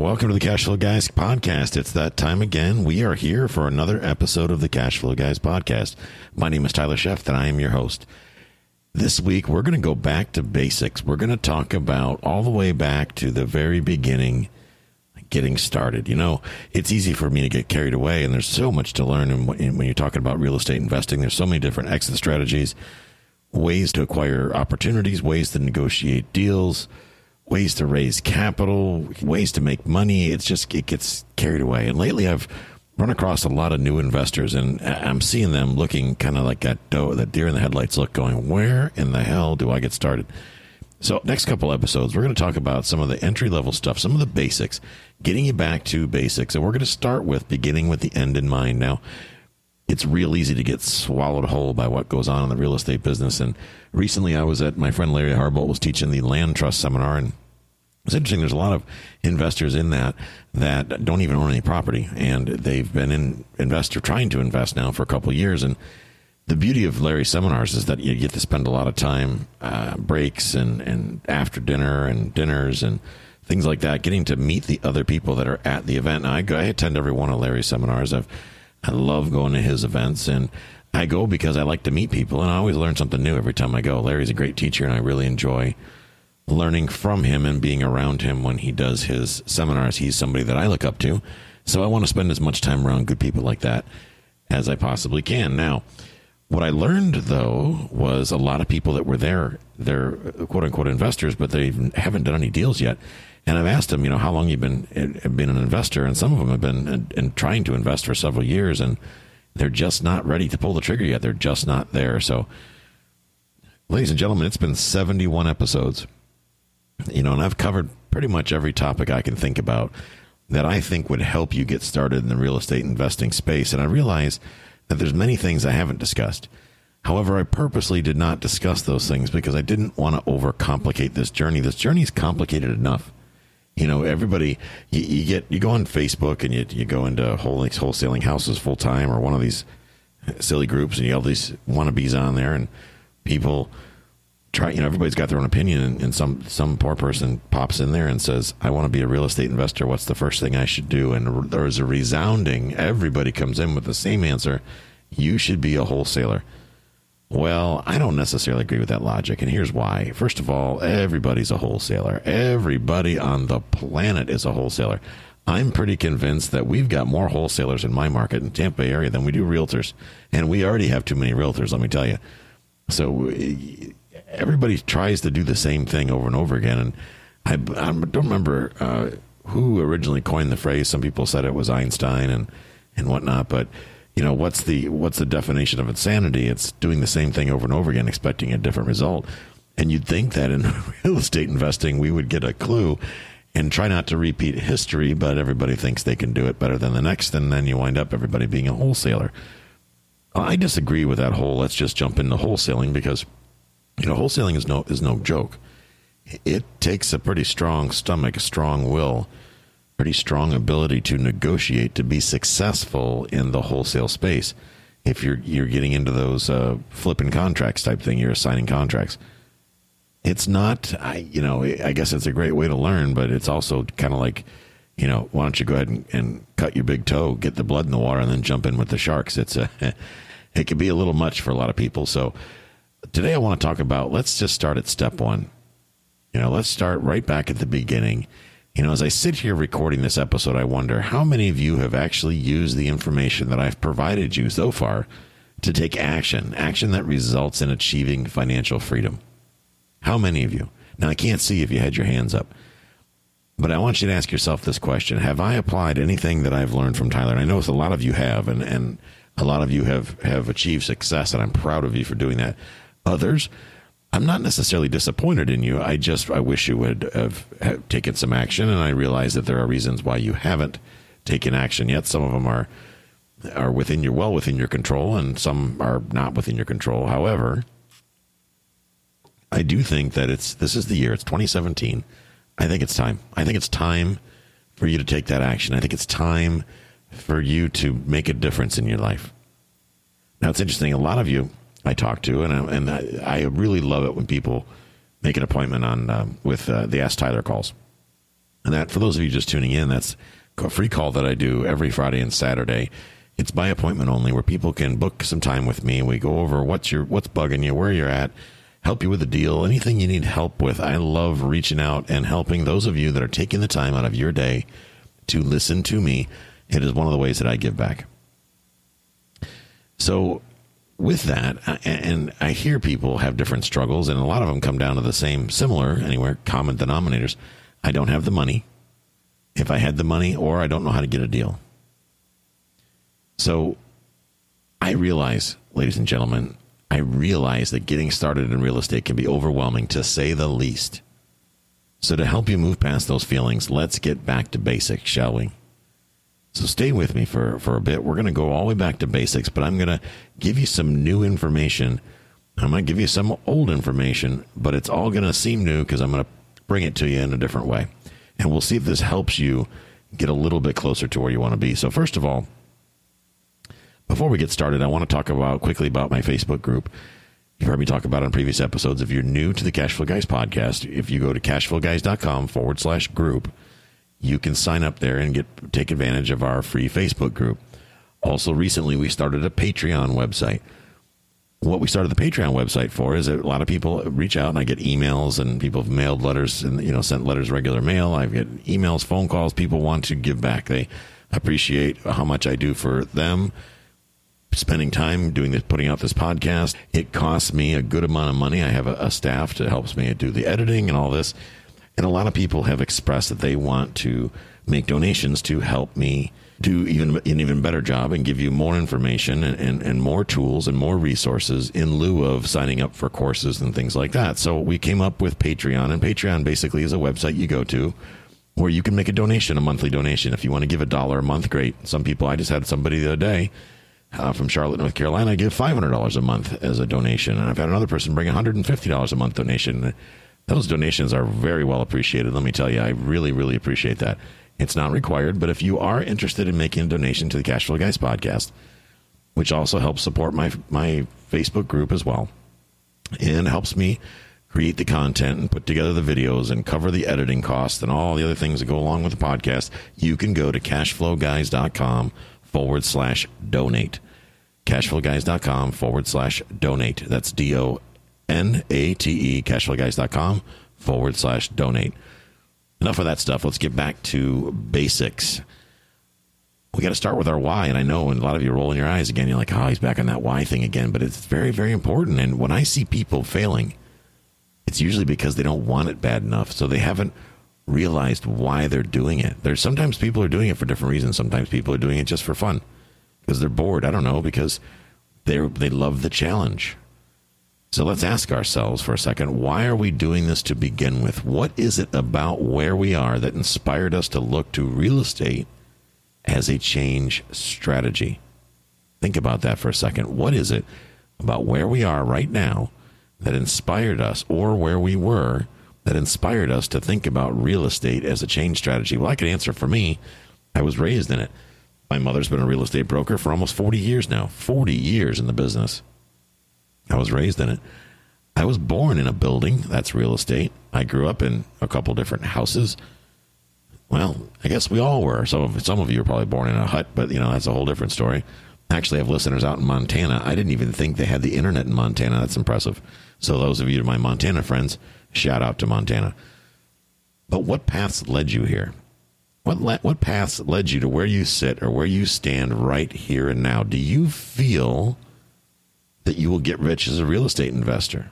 Welcome to the Cash Flow Guys podcast. It's that time again. We are here for another episode of the Cash Flow Guys podcast. My name is Tyler Sheff, and I am your host. This week, we're going to go back to basics. We're going to talk about all the way back to the very beginning, getting started. You know, it's easy for me to get carried away, and there's so much to learn. And when you're talking about real estate investing, there's so many different exit strategies, ways to acquire opportunities, ways to negotiate deals ways to raise capital, ways to make money. It's just, it gets carried away. And lately I've run across a lot of new investors and I'm seeing them looking kind of like that, doe, that deer in the headlights look going, where in the hell do I get started? So next couple episodes, we're going to talk about some of the entry level stuff, some of the basics, getting you back to basics. And we're going to start with beginning with the end in mind. Now, it's real easy to get swallowed whole by what goes on in the real estate business. And recently I was at my friend Larry Harbolt was teaching the land trust seminar and it's interesting. There's a lot of investors in that that don't even own any property, and they've been in investor trying to invest now for a couple years. And the beauty of Larry's seminars is that you get to spend a lot of time uh, breaks and and after dinner and dinners and things like that, getting to meet the other people that are at the event. I, go, I attend every one of Larry's seminars. I've I love going to his events and. I go because I like to meet people, and I always learn something new every time I go. Larry's a great teacher, and I really enjoy learning from him and being around him when he does his seminars. He's somebody that I look up to. So I want to spend as much time around good people like that as I possibly can. Now, what I learned though was a lot of people that were there, they're quote unquote investors, but they haven't done any deals yet. And I've asked them, you know, how long you've been eh, eh, been an investor, and some of them have been and trying to invest for several years, and they're just not ready to pull the trigger yet. They're just not there. So, ladies and gentlemen, it's been 71 episodes you know, and I've covered pretty much every topic I can think about that I think would help you get started in the real estate investing space. And I realize that there's many things I haven't discussed. However, I purposely did not discuss those things because I didn't want to overcomplicate this journey. This journey is complicated enough. You know, everybody, you, you get, you go on Facebook and you, you go into whole, wholesaling houses full time or one of these silly groups and you have these wannabes on there and people, try you know everybody's got their own opinion and, and, some some poor person pops in there and says i want to be a real estate investor. What's the first thing i should do? And there's a resounding everybody comes in with the same answer you should be a wholesaler well i don't necessarily agree with that logic and here's why first of all everybody's a wholesaler everybody on the planet is a wholesaler i'm pretty convinced that we've got more wholesalers in my market in tampa bay area than we do realtors and we already have too many realtors let me tell you so everybody tries to do the same thing over and over again. And I, I don't remember uh, who originally coined the phrase. Some people said it was Einstein and and whatnot, but you know what's the what's the definition of insanity? It's doing the same thing over and over again, expecting a different result. And you'd think that in real estate investing, we would get a clue and try not to repeat history, but everybody thinks they can do it better than the next, and then you wind up everybody being a wholesaler. I disagree with that whole let's just jump into wholesaling because you know, wholesaling is no is no joke. It takes a pretty strong stomach, a strong will, pretty strong ability to negotiate to be successful in the wholesale space. If you're you're getting into those uh, flipping contracts type thing, you're assigning contracts. It's not, I, you know, I guess it's a great way to learn, but it's also kind of like, you know, why don't you go ahead and, and cut your big toe, get the blood in the water, and then jump in with the sharks? It's a, it can be a little much for a lot of people. So today I want to talk about let's just start at step one. You know, let's start right back at the beginning. You know, as I sit here recording this episode, I wonder how many of you have actually used the information that I've provided you so far to take action, action that results in achieving financial freedom. How many of you? Now, I can't see if you had your hands up, but I want you to ask yourself this question Have I applied anything that I've learned from Tyler? And I know a lot of you have, and, and a lot of you have, have achieved success, and I'm proud of you for doing that. Others, I'm not necessarily disappointed in you. I just I wish you would have, have, taken some action, and I realize that there are reasons why you haven't taken action yet. Some of them are are within your well within your control, and some are not within your control. However, I do think that it's this is the year. It's 2017. I think it's time. I think it's time for you to take that action. I think it's time for you to make a difference in your life. Now it's interesting. A lot of you I talk to, and I, and I, I really love it when people make an appointment on uh, with uh, the Ask Tyler calls. And that, for those of you just tuning in, that's a free call that I do every Friday and Saturday. It's by appointment only, where people can book some time with me. We go over what's your what's bugging you, where you're at, help you with a deal, anything you need help with. I love reaching out and helping those of you that are taking the time out of your day to listen to me. It is one of the ways that I give back. So with that, uh, and I hear people have different struggles, and a lot of them come down to the same, similar, anywhere, common denominators. I don't have the money. If I had the money, or I don't know how to get a deal. So I realize, ladies and gentlemen, I realize that getting started in real estate can be overwhelming to say the least. So, to help you move past those feelings, let's get back to basics, shall we? So stay with me for, for a bit. We're going to go all the way back to basics, but I'm going to give you some new information. I might give you some old information, but it's all going to seem new because I'm going to bring it to you in a different way. And we'll see if this helps you get a little bit closer to where you want to be. So, first of all, before we get started, I want to talk about quickly about my Facebook group. You've heard me talk about in previous episodes. If you're new to the Cashflow Guys podcast, if you go to cashflowguys.com forward slash group, you can sign up there and get take advantage of our free Facebook group. Also, recently we started a Patreon website. What we started the Patreon website for is that a lot of people reach out and I get emails and people have mailed letters and you know sent letters regular mail. I get emails, phone calls. People want to give back. They appreciate how much I do for them. Spending time doing this, putting out this podcast. It costs me a good amount of money. I have a, a staff that helps me do the editing and all this and a lot of people have expressed that they want to make donations to help me do even an even better job and give you more information and, and, and, more tools and more resources in lieu of signing up for courses and things like that. So we came up with Patreon, and Patreon basically is a website you go to where you can make a donation, a monthly donation. If you want to give a dollar a month, great. Some people, I just had somebody the other day uh, from Charlotte, North Carolina, give $500 a month as a donation. And I've had another person bring $150 a month donation. Those donations are very well appreciated. Let me tell you, I really, really appreciate that. It's not required, but if you are interested in making a donation to the Cashflow Guys podcast, which also helps support my my Facebook group as well, and helps me create the content and put together the videos and cover the editing costs and all the other things that go along with the podcast, you can go to cashflowguys.com forward slash donate. Cashflowguys.com forward slash donate. That's D O N-A-T-E, cashflowguys.com forward slash donate. Enough of that stuff. Let's get back to basics. We got to start with our why. And I know, and a lot of you are rolling your eyes again. You're like, oh, he's back on that why thing again. But it's very, very important. And when I see people failing, it's usually because they don't want it bad enough. So they haven't realized why they're doing it. There's sometimes people are doing it for different reasons. Sometimes people are doing it just for fun because they're bored. I don't know, because they they love the challenge. So let's ask ourselves for a second why are we doing this to begin with? What is it about where we are that inspired us to look to real estate as a change strategy? Think about that for a second. What is it about where we are right now that inspired us, or where we were that inspired us to think about real estate as a change strategy? Well, I can answer for me. I was raised in it. My mother's been a real estate broker for almost 40 years now, 40 years in the business. I was raised in it. I was born in a building. That's real estate. I grew up in a couple different houses. Well, I guess we all were. Some of some of you were probably born in a hut, but you know that's a whole different story. Actually, I have listeners out in Montana. I didn't even think they had the internet in Montana. That's impressive. So those of you, my Montana friends, shout out to Montana. But what paths led you here? What le- what paths led you to where you sit or where you stand right here and now? Do you feel that you will get rich as a real estate investor?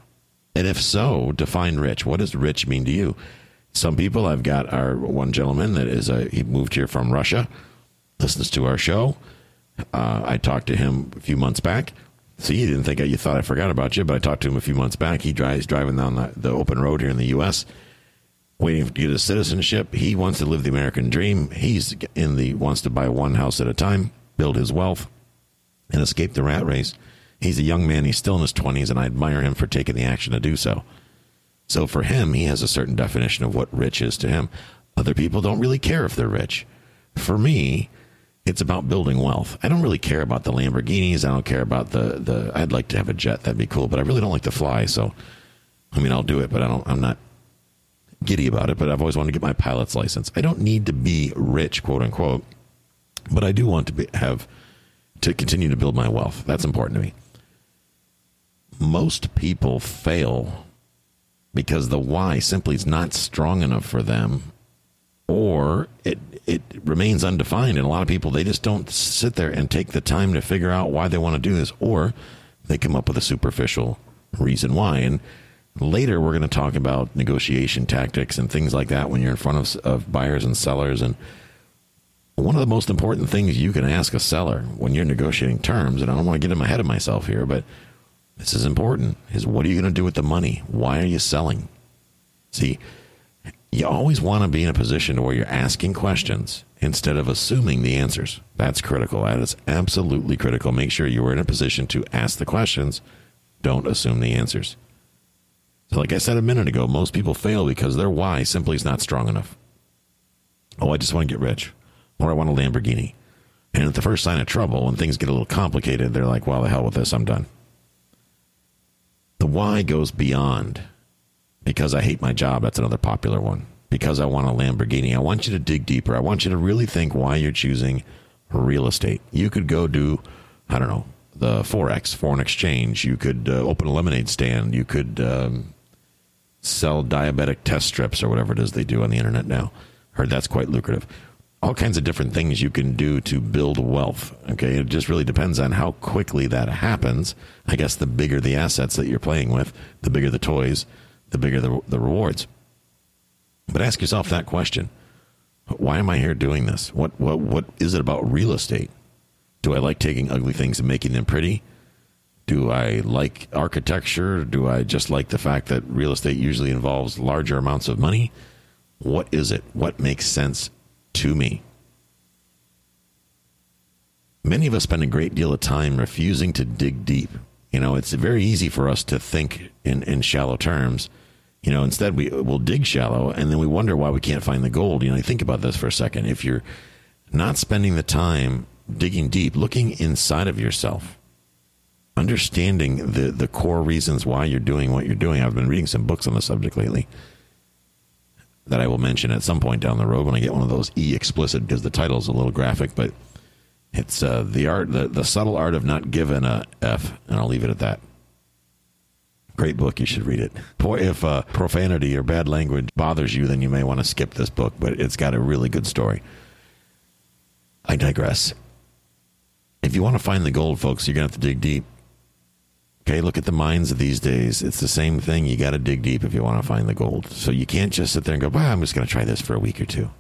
And if so, define rich. What does rich mean to you? Some people I've got our one gentleman that is a he moved here from Russia, listens to our show. Uh, I talked to him a few months back. See, you didn't think I, you thought I forgot about you, but I talked to him a few months back. He drives driving down the, the open road here in the U.S., waiting to get his citizenship. He wants to live the American dream. He's in the wants to buy one house at a time, build his wealth, and escape the rat race. He's a young man. He's still in his twenties, and I admire him for taking the action to do so. So for him, he has a certain definition of what rich is to him. Other people don't really care if they're rich. For me, it's about building wealth. I don't really care about the Lamborghinis. I don't care about the the. I'd like to have a jet. That'd be cool, but I really don't like to fly. So, I mean, I'll do it, but I don't. I'm not giddy about it. But I've always wanted to get my pilot's license. I don't need to be rich, quote unquote, but I do want to be, have to continue to build my wealth. That's important to me. Most people fail because the why simply is not strong enough for them or it it remains undefined and a lot of people they just don't sit there and take the time to figure out why they want to do this or they come up with a superficial reason why. And later we're going to talk about negotiation tactics and things like that when you're in front of, of buyers and sellers. And one of the most important things you can ask a seller when you're negotiating terms and I don't want to get in ahead of myself here but this is important is what are you going to do with the money why are you selling see you always want to be in a position where you're asking questions instead of assuming the answers. That's critical. That is absolutely critical. Make sure you are in a position to ask the questions. Don't assume the answers. So, like I said a minute ago, most people fail because their why simply is not strong enough. Oh, I just want to get rich, or I want a Lamborghini. And at the first sign of trouble, when things get a little complicated, they're like, well, the hell with this, I'm done. The why goes beyond because I hate my job. That's another popular one. Because I want a Lamborghini. I want you to dig deeper. I want you to really think why you're choosing real estate. You could go do, I don't know, the Forex, foreign exchange. You could uh, open a lemonade stand. You could um, sell diabetic test strips or whatever it is they do on the internet now. Heard that's quite lucrative. All kinds of different things you can do to build wealth. Okay. It just really depends on how quickly that happens. I guess the bigger the assets that you're playing with, the bigger the toys, the bigger the, the rewards. But ask yourself that question. Why am I here doing this? What, what, what is it about real estate? Do I like taking ugly things and making them pretty? Do I like architecture? Do I just like the fact that real estate usually involves larger amounts of money? What is it? What makes sense to me? Many of us spend a great deal of time refusing to dig deep. You know, it's very easy for us to think in, in shallow terms you know, instead we will dig shallow and then we wonder why we can't find the gold. You know, think about this for a second. If you're not spending the time digging deep, looking inside of yourself, understanding the the core reasons why you're doing what you're doing. I've been reading some books on the subject lately that I will mention at some point down the road when I get one of those e explicit because the title's a little graphic, but it's uh, the art, the, the subtle art of not giving a f, and I'll leave it at that. Great book. You should read it. Boy, if uh, profanity or bad language bothers you, then you may want to skip this book, but it's got a really good story. I digress. If you want to find the gold, folks, you're going to have to dig deep. Okay, look at the mines of these days. It's the same thing. You got to dig deep if you want to find the gold. So you can't just sit there and go, well, I'm just going to try this for a week or two.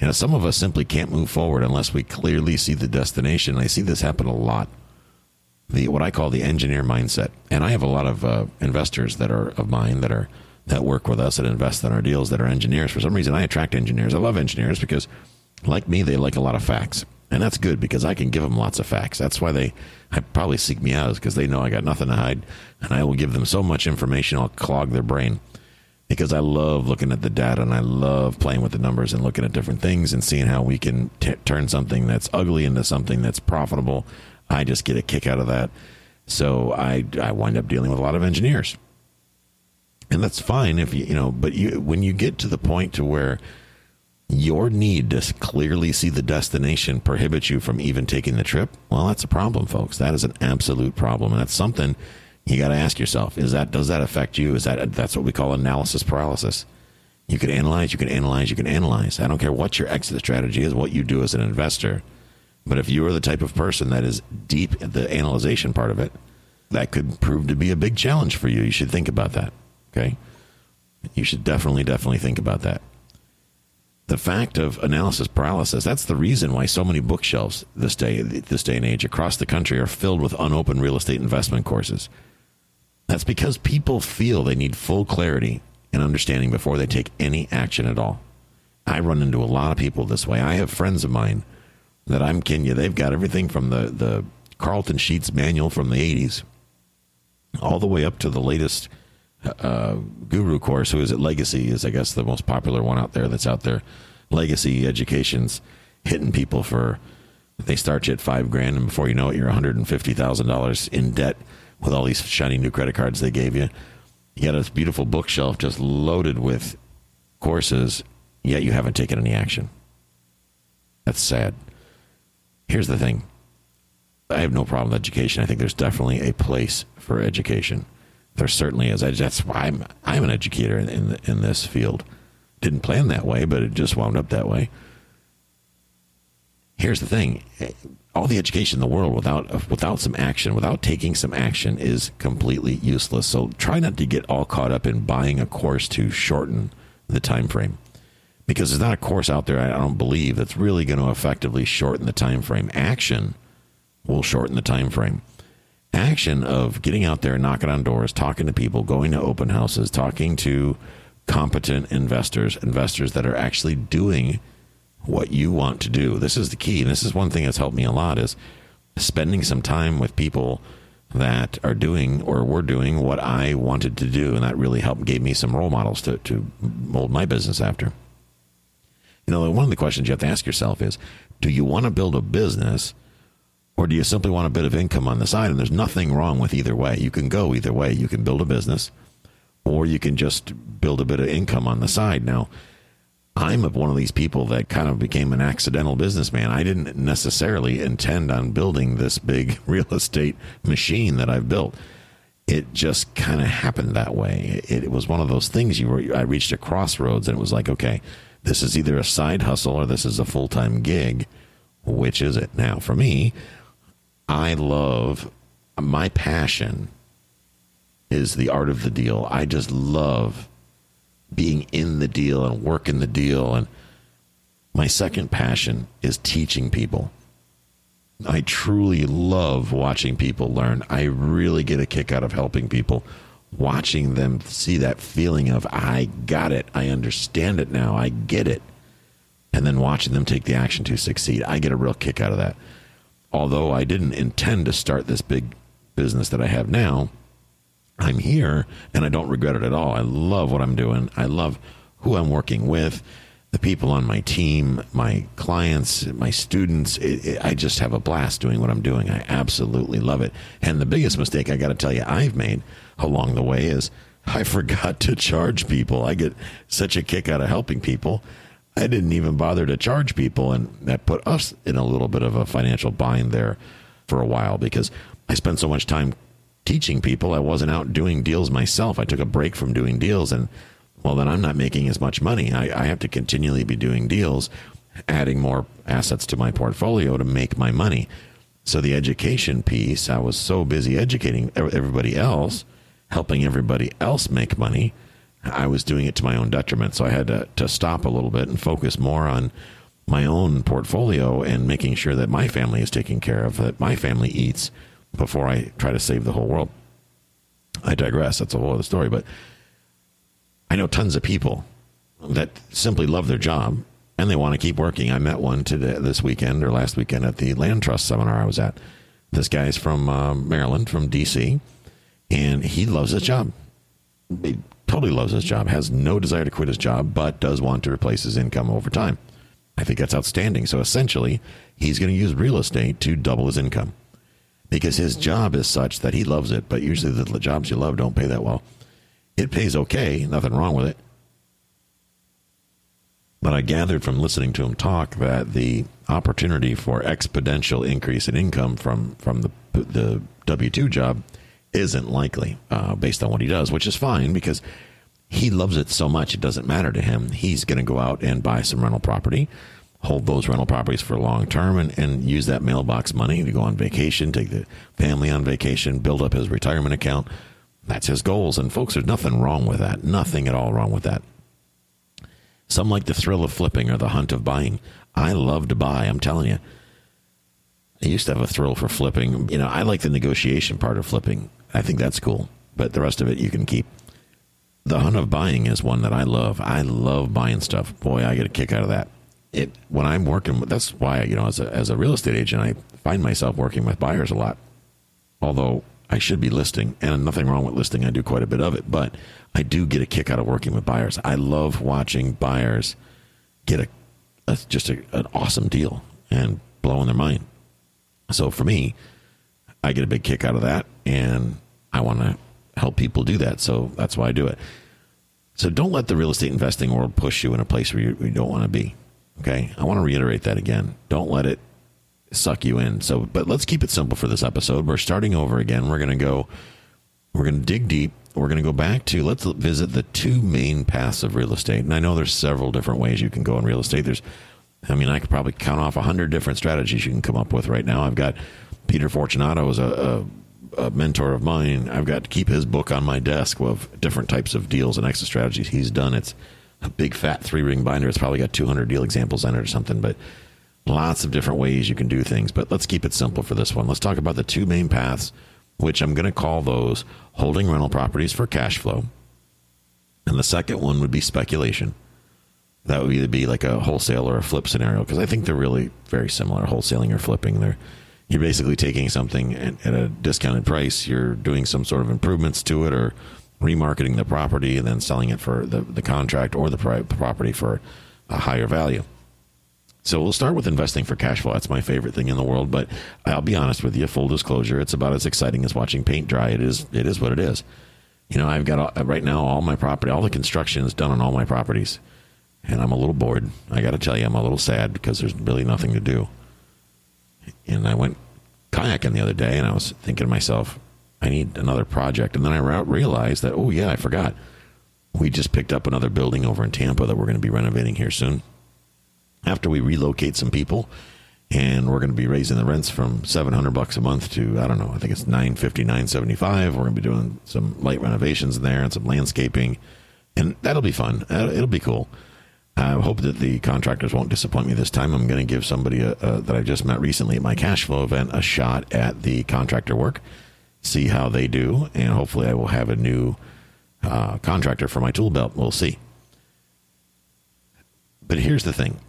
You know, some of us simply can't move forward unless we clearly see the destination. I see this happen a lot the what I call the engineer mindset. And I have a lot of uh, investors that are of mine that are that work with us that invest in our deals that are engineers. For some reason, I attract engineers. I love engineers because, like me, they like a lot of facts, and that's good because I can give them lots of facts. That's why they I probably seek me out because they know I got nothing to hide, and I will give them so much information I'll clog their brain. Because I love looking at the data and I love playing with the numbers and looking at different things and seeing how we can t- turn something that's ugly into something that's profitable I just get a kick out of that. So I I wind up dealing with a lot of engineers, and that's fine if you you know. But you when you get to the point to where your need to clearly see the destination prohibits you from even taking the trip, well, that's a problem, folks. That is an absolute problem, and that's something you got to ask yourself: Is that does that affect you? Is that that's what we call analysis paralysis? You can analyze, you can analyze, you can analyze. I don't care what your exit strategy is, what you do as an investor But if you are the type of person that is deep at the analyzation part of it, that could prove to be a big challenge for you. You should think about that. Okay. You should definitely, definitely think about that. The fact of analysis paralysis, that's the reason why so many bookshelves this day, this day and age across the country are filled with unopened real estate investment courses. That's because people feel they need full clarity and understanding before they take any action at all. I run into a lot of people this way. I have friends of mine that I'm Kenya. they've got everything from the, the Carleton Sheets manual from the 80s all the way up to the latest uh, guru course, who is it? Legacy is, I guess, the most popular one out there that's out there. Legacy Education's hitting people for, they start you at five grand, and before you know it, you're $150,000 in debt with all these shiny new credit cards they gave you. You got a beautiful bookshelf just loaded with courses, yet you haven't taken any action. That's sad. Here's the thing I have no problem with education. I think there's definitely a place for education. There certainly is. I, that's why I'm I'm an educator in in, in this field. Didn't plan that way, but it just wound up that way. Here's the thing: all the education in the world without without some action, without taking some action, is completely useless. So try not to get all caught up in buying a course to shorten the time frame, because there's not a course out there I don't believe that's really going to effectively shorten the time frame. Action will shorten the time frame action of getting out there, knocking on doors, talking to people, going to open houses, talking to competent investors, investors that are actually doing what you want to do. This is the key. And this is one thing that's helped me a lot is spending some time with people that are doing or were doing what I wanted to do. And that really helped, gave me some role models to, to mold my business after. You know, one of the questions you have to ask yourself is do you want to build a business – or do you simply want a bit of income on the side? And there's nothing wrong with either way. You can go either way. You can build a business or you can just build a bit of income on the side. Now, I'm one of these people that kind of became an accidental businessman. I didn't necessarily intend on building this big real estate machine that I've built. It just kind of happened that way. It, it was one of those things you were, I reached a crossroads and it was like, okay, this is either a side hustle or this is a full time gig. Which is it? Now, for me, I love my passion is the art of the deal. I just love being in the deal and working the deal. And my second passion is teaching people. I truly love watching people learn. I really get a kick out of helping people, watching them see that feeling of, I got it. I understand it now. I get it. And then watching them take the action to succeed. I get a real kick out of that although I didn't intend to start this big business that I have now, I'm here and I don't regret it at all. I love what I'm doing. I love who I'm working with, the people on my team, my clients, my students. It, it, I just have a blast doing what I'm doing. I absolutely love it. And the biggest mistake I got to tell you I've made along the way is I forgot to charge people. I get such a kick out of helping people I didn't even bother to charge people, and that put us in a little bit of a financial bind there for a while because I spent so much time teaching people. I wasn't out doing deals myself. I took a break from doing deals, and well, then I'm not making as much money. I, I have to continually be doing deals, adding more assets to my portfolio to make my money. So the education piece, I was so busy educating everybody else, helping everybody else make money I was doing it to my own detriment. So I had to, to stop a little bit and focus more on my own portfolio and making sure that my family is taken care of, that my family eats before I try to save the whole world. I digress. That's a whole other story. But I know tons of people that simply love their job and they want to keep working. I met one today, this weekend or last weekend at the land trust seminar I was at. This guy's from uh, Maryland, from DC, and he loves his job. Totally loves his job, has no desire to quit his job, but does want to replace his income over time. I think that's outstanding. So essentially, he's going to use real estate to double his income because his job is such that he loves it. But usually, the jobs you love don't pay that well. It pays okay, nothing wrong with it. But I gathered from listening to him talk that the opportunity for exponential increase in income from from the the W two job isn't likely uh, based on what he does, which is fine because he loves it so much it doesn't matter to him. He's going to go out and buy some rental property, hold those rental properties for long term and, and use that mailbox money to go on vacation, take the family on vacation, build up his retirement account. That's his goals. And folks, there's nothing wrong with that. Nothing at all wrong with that. Some like the thrill of flipping or the hunt of buying. I love to buy, I'm telling you. I used to have a thrill for flipping. You know, I like the negotiation part of flipping. I think that's cool, but the rest of it you can keep. The hunt of buying is one that I love. I love buying stuff. Boy, I get a kick out of that. It when I'm working. That's why you know, as a as a real estate agent, I find myself working with buyers a lot. Although I should be listing, and nothing wrong with listing. I do quite a bit of it, but I do get a kick out of working with buyers. I love watching buyers get a, a just a, an awesome deal and blowing their mind. So for me, I get a big kick out of that, and I want to help people do that. So that's why I do it. So don't let the real estate investing world push you in a place where you, you don't want to be. Okay, I want to reiterate that again. Don't let it suck you in. So, but let's keep it simple for this episode. We're starting over again. We're going to go. We're going to dig deep. We're going to go back to let's visit the two main paths of real estate. And I know there's several different ways you can go in real estate. There's, I mean, I could probably count off a hundred different strategies you can come up with right now. I've got Peter Fortunato as a, a, a mentor of mine. I've got to keep his book on my desk of different types of deals and exit strategies he's done. It's a big fat three ring binder. It's probably got 200 deal examples in it or something, but lots of different ways you can do things. But let's keep it simple for this one. Let's talk about the two main paths, which I'm going to call those holding rental properties for cash flow. And the second one would be speculation. That would either be like a wholesale or a flip scenario because I think they're really very similar, wholesaling or flipping. They're you're basically taking something at, at a discounted price. You're doing some sort of improvements to it or remarketing the property and then selling it for the, the contract or the property for a higher value. So we'll start with investing for cash flow. That's my favorite thing in the world. But I'll be honest with you, full disclosure, it's about as exciting as watching paint dry. It is. It is what it is. You know, I've got right now all my property, all the construction is done on all my properties, and I'm a little bored. I got to tell you, I'm a little sad because there's really nothing to do. And I went kayaking the other day, and I was thinking to myself, I need another project. And then I realized that, oh, yeah, I forgot. We just picked up another building over in Tampa that we're going to be renovating here soon. After we relocate some people, and we're going to be raising the rents from 700 bucks a month to I don't know, I think it's 950, 975. We're going to be doing some light renovations there and some landscaping, and that'll be fun. It'll be cool. I hope that the contractors won't disappoint me this time. I'm going to give somebody a, a, that I just met recently at my cash flow event a shot at the contractor work see how they do, and hopefully I will have a new uh, contractor for my tool belt. We'll see. But here's the thing.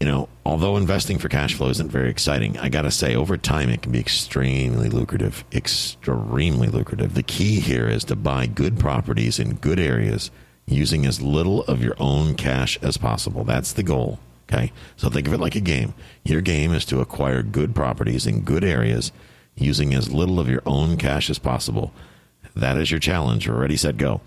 You know, although investing for cash flow isn't very exciting, I got to say, over time, it can be extremely lucrative. Extremely lucrative. The key here is to buy good properties in good areas using as little of your own cash as possible. That's the goal. Okay. So think of it like a game. Your game is to acquire good properties in good areas using as little of your own cash as possible. That is your challenge. Ready, set, go.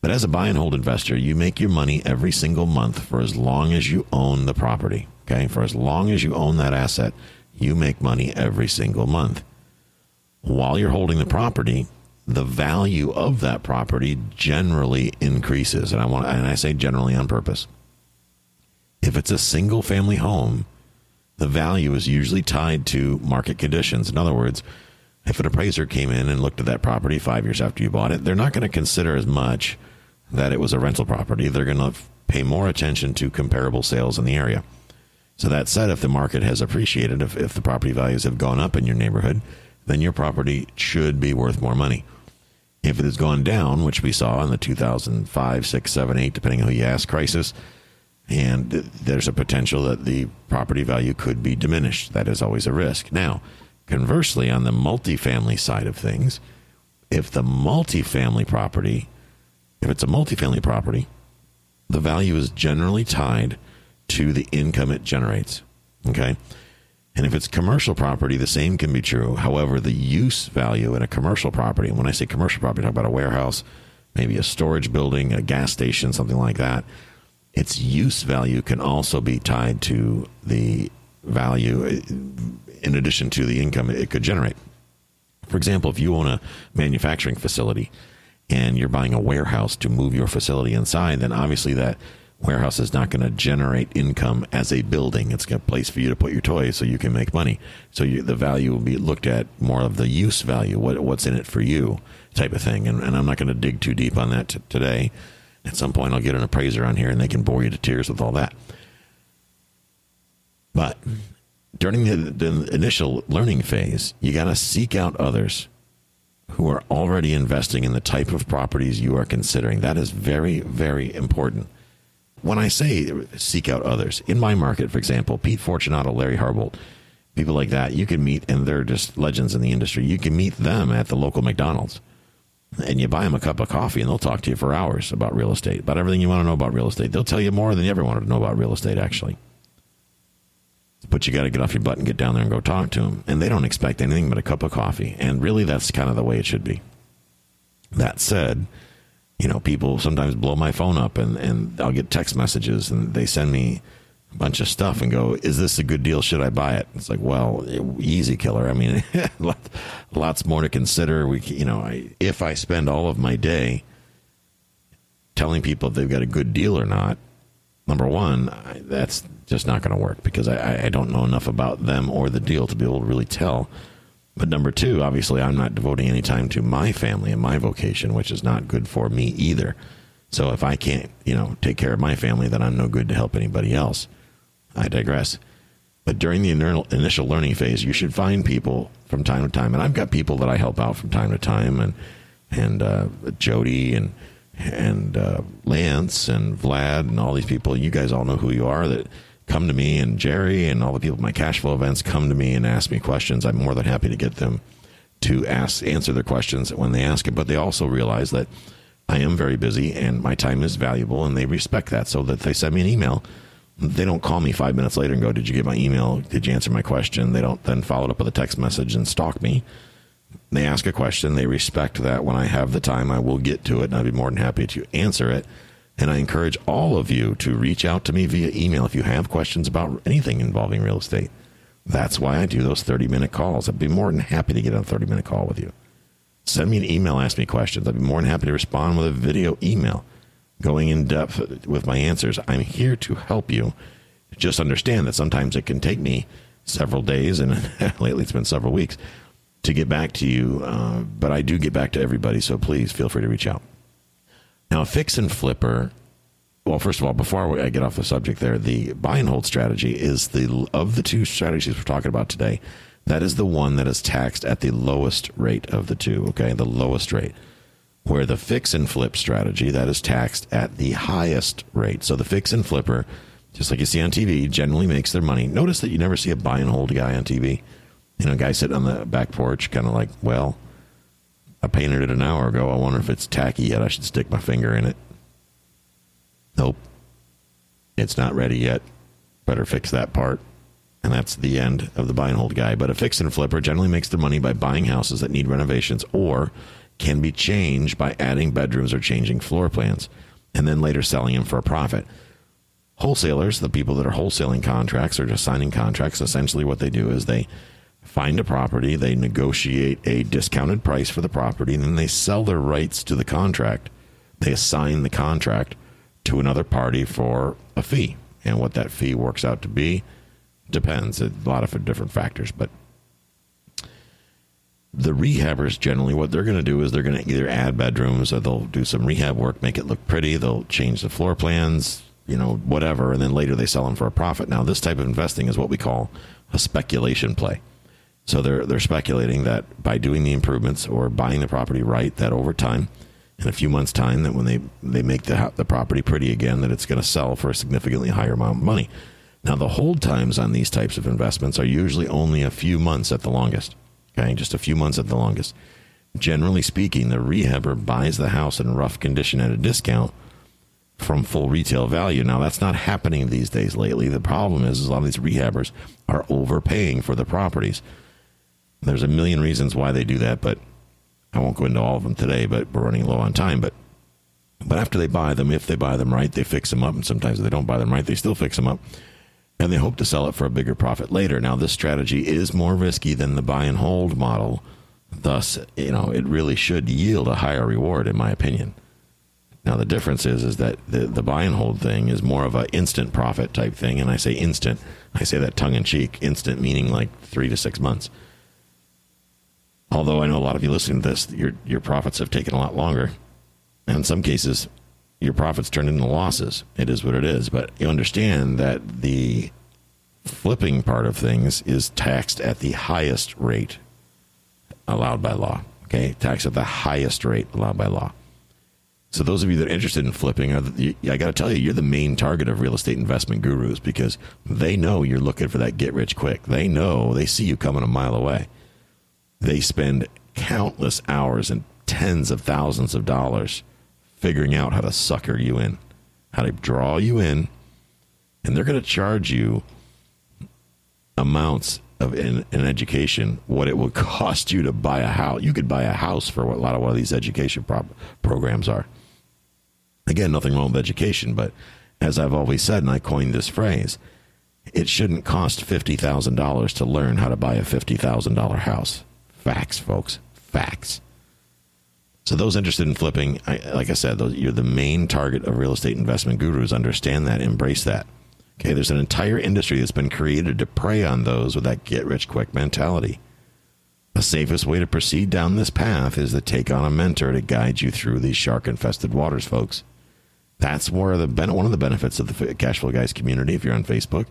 But as a buy and hold investor, you make your money every single month for as long as you own the property. Okay. For as long as you own that asset, you make money every single month. While you're holding the property, the value of that property generally increases. And I want and I say generally on purpose. If it's a single family home, the value is usually tied to market conditions. In other words, if an appraiser came in and looked at that property five years after you bought it, they're not going to consider as much that it was a rental property. They're going to pay more attention to comparable sales in the area. So that said, if the market has appreciated, if, if the property values have gone up in your neighborhood, then your property should be worth more money. If it has gone down, which we saw in the 2005, 6, 7, 8, depending on who you ask, crisis, and there's a potential that the property value could be diminished. That is always a risk. Now, conversely, on the multifamily side of things, if the multifamily property, if it's a multifamily property, the value is generally tied to the income it generates. Okay. And if it's commercial property, the same can be true. However, the use value in a commercial property, and when I say commercial property, I talk about a warehouse, maybe a storage building, a gas station, something like that its use value can also be tied to the value uh, in addition to the income it could generate. For example, if you own a manufacturing facility and you're buying a warehouse to move your facility inside, then obviously that Warehouse is not going to generate income as a building. It's a place for you to put your toys so you can make money. So you, the value will be looked at more of the use value, what, what's in it for you type of thing. And, and I'm not going to dig too deep on that t- today. At some point, I'll get an appraiser on here and they can bore you to tears with all that. But during the, the initial learning phase, you got to seek out others who are already investing in the type of properties you are considering. That is very, very important. When I say seek out others, in my market, for example, Pete Fortunato, Larry Harbolt, people like that, you can meet, and they're just legends in the industry. You can meet them at the local McDonald's and you buy them a cup of coffee and they'll talk to you for hours about real estate, about everything you want to know about real estate. They'll tell you more than you ever wanted to know about real estate, actually. But you got to get off your butt and get down there and go talk to them. And they don't expect anything but a cup of coffee. And really, that's kind of the way it should be. That said, you know, people sometimes blow my phone up and, and I'll get text messages and they send me a bunch of stuff and go, "Is this a good deal? Should I buy it?" It's like, well, easy killer. I mean, lots more to consider. We, you know, I, if I spend all of my day telling people if they've got a good deal or not, number one, I, that's just not going to work because I, I don't know enough about them or the deal to be able to really tell. But number two, obviously, I'm not devoting any time to my family and my vocation, which is not good for me either. So if I can't, you know, take care of my family, then I'm no good to help anybody else. I digress. But during the initial learning phase, you should find people from time to time, and I've got people that I help out from time to time, and and uh, Jody and and uh, Lance and Vlad and all these people. You guys all know who you are that come to me, and Jerry and all the people at my cash flow events come to me and ask me questions. I'm more than happy to get them to ask answer their questions when they ask it. But they also realize that I am very busy and my time is valuable, and they respect that. So that they send me an email they don't call me five minutes later and go, "Did you get my email? Did you answer my question?" They don't then follow it up with a text message and stalk me. They ask a question. They respect that. When I have the time, I will get to it, and I'd be more than happy to answer it. And I encourage all of you to reach out to me via email if you have questions about anything involving real estate. That's why I do those 30 minute calls. I'd be more than happy to get on a 30 minute call with you. Send me an email, ask me questions. I'd be more than happy to respond with a video email going in depth with my answers. I'm here to help you. Just understand that sometimes it can take me several days, and lately it's been several weeks, to get back to you. Uh, but I do get back to everybody, so please feel free to reach out. Now, fix and flipper. Well, first of all, before I get off the subject, there, the buy and hold strategy is the of the two strategies we're talking about today. That is the one that is taxed at the lowest rate of the two. Okay, the lowest rate where the fix and flip strategy that is taxed at the highest rate. So the fix and flipper, just like you see on TV, generally makes their money. Notice that you never see a buy and hold guy on TV. You know, a guy sitting on the back porch, kind of like, well, I painted it an hour ago. I wonder if it's tacky yet. I should stick my finger in it. Nope. It's not ready yet. Better fix that part. And that's the end of the buy and hold guy. But a fix and flipper generally makes their money by buying houses that need renovations or can be changed by adding bedrooms or changing floor plans, and then later selling them for a profit. Wholesalers, the people that are wholesaling contracts or just signing contracts, essentially what they do is they find a property, they negotiate a discounted price for the property, and then they sell their rights to the contract. They assign the contract to another party for a fee. And what that fee works out to be depends. A lot of different factors, but the rehabbers generally what they're going to do is they're going to either add bedrooms or they'll do some rehab work make it look pretty they'll change the floor plans you know whatever and then later they sell them for a profit now this type of investing is what we call a speculation play so they're they're speculating that by doing the improvements or buying the property right that over time in a few months time that when they they make the the property pretty again that it's going to sell for a significantly higher amount of money now the hold times on these types of investments are usually only a few months at the longest Okay, just a few months at the longest. Generally speaking, the rehabber buys the house in rough condition at a discount from full retail value. Now, that's not happening these days lately. The problem is, is a lot of these rehabbers are overpaying for the properties. There's a million reasons why they do that, but I won't go into all of them today, but we're running low on time. But but after they buy them, if they buy them right, they fix them up, and sometimes if they don't buy them right, they still fix them up and they hope to sell it for a bigger profit later. Now, this strategy is more risky than the buy and hold model. Thus, you know, it really should yield a higher reward, in my opinion. Now the difference is is that the the buy and hold thing is more of an instant profit type thing, and I say instant, I say that tongue in cheek, instant meaning like three to six months. Although I know a lot of you listening to this, your your profits have taken a lot longer, and in some cases, your profits turn into losses. It is what it is, but you understand that the flipping part of things is taxed at the highest rate allowed by law. Okay, taxed at the highest rate allowed by law. So those of you that are interested in flipping, the, I got to tell you, you're the main target of real estate investment gurus because they know you're looking for that get rich quick. They know they see you coming a mile away. They spend countless hours and tens of thousands of dollars figuring out how to sucker you in, how to draw you in, and they're going to charge you amounts of in, education what it would cost you to buy a house. You could buy a house for what a lot of what these education pro- programs are. Again, nothing wrong with education, but as I've always said, and I coined this phrase, it shouldn't cost fifty thousand dollars to learn how to buy a fifty thousand dollar house. Facts, folks. Facts. So those interested in flipping, I, like I said, those, you're the main target of real estate investment gurus. Understand that, embrace that. Okay, there's an entire industry that's been created to prey on those with that get rich quick mentality. The safest way to proceed down this path is to take on a mentor to guide you through these shark infested waters, folks. That's where the one of the benefits of the Cashflow Guys community. If you're on Facebook,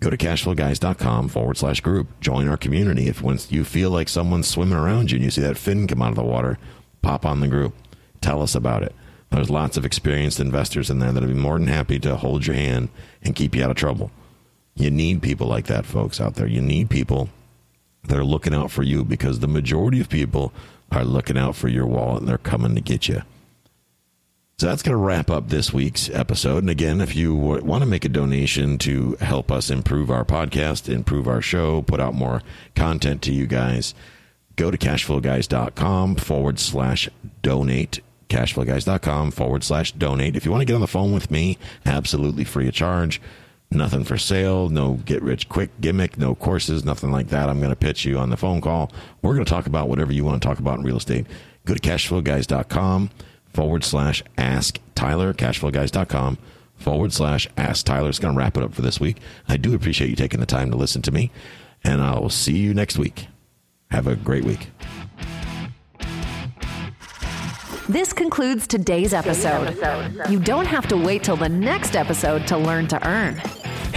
go to cashflowguys.com forward slash group. Join our community. If once you feel like someone's swimming around you and you see that fin come out of the water, pop on the group. Tell us about it. There's lots of experienced investors in there that'll be more than happy to hold your hand and keep you out of trouble. You need people like that, folks, out there. You need people that are looking out for you because the majority of people are looking out for your wallet and they're coming to get you. So that's going to wrap up this week's episode. And again, if you want to make a donation to help us improve our podcast, improve our show, put out more content to you guys, go to cashflowguys.com forward slash donate cashflowguys.com forward slash donate. If you want to get on the phone with me, absolutely free of charge. Nothing for sale, no get rich quick gimmick, no courses, nothing like that. I'm going to pitch you on the phone call. We're going to talk about whatever you want to talk about in real estate. Go to cashflowguys.com forward slash ask Tyler, cashflowguys.com forward slash ask Tyler. It's going to wrap it up for this week. I do appreciate you taking the time to listen to me, and I'll see you next week. Have a great week. This concludes today's episode. You don't have to wait till the next episode to learn to earn.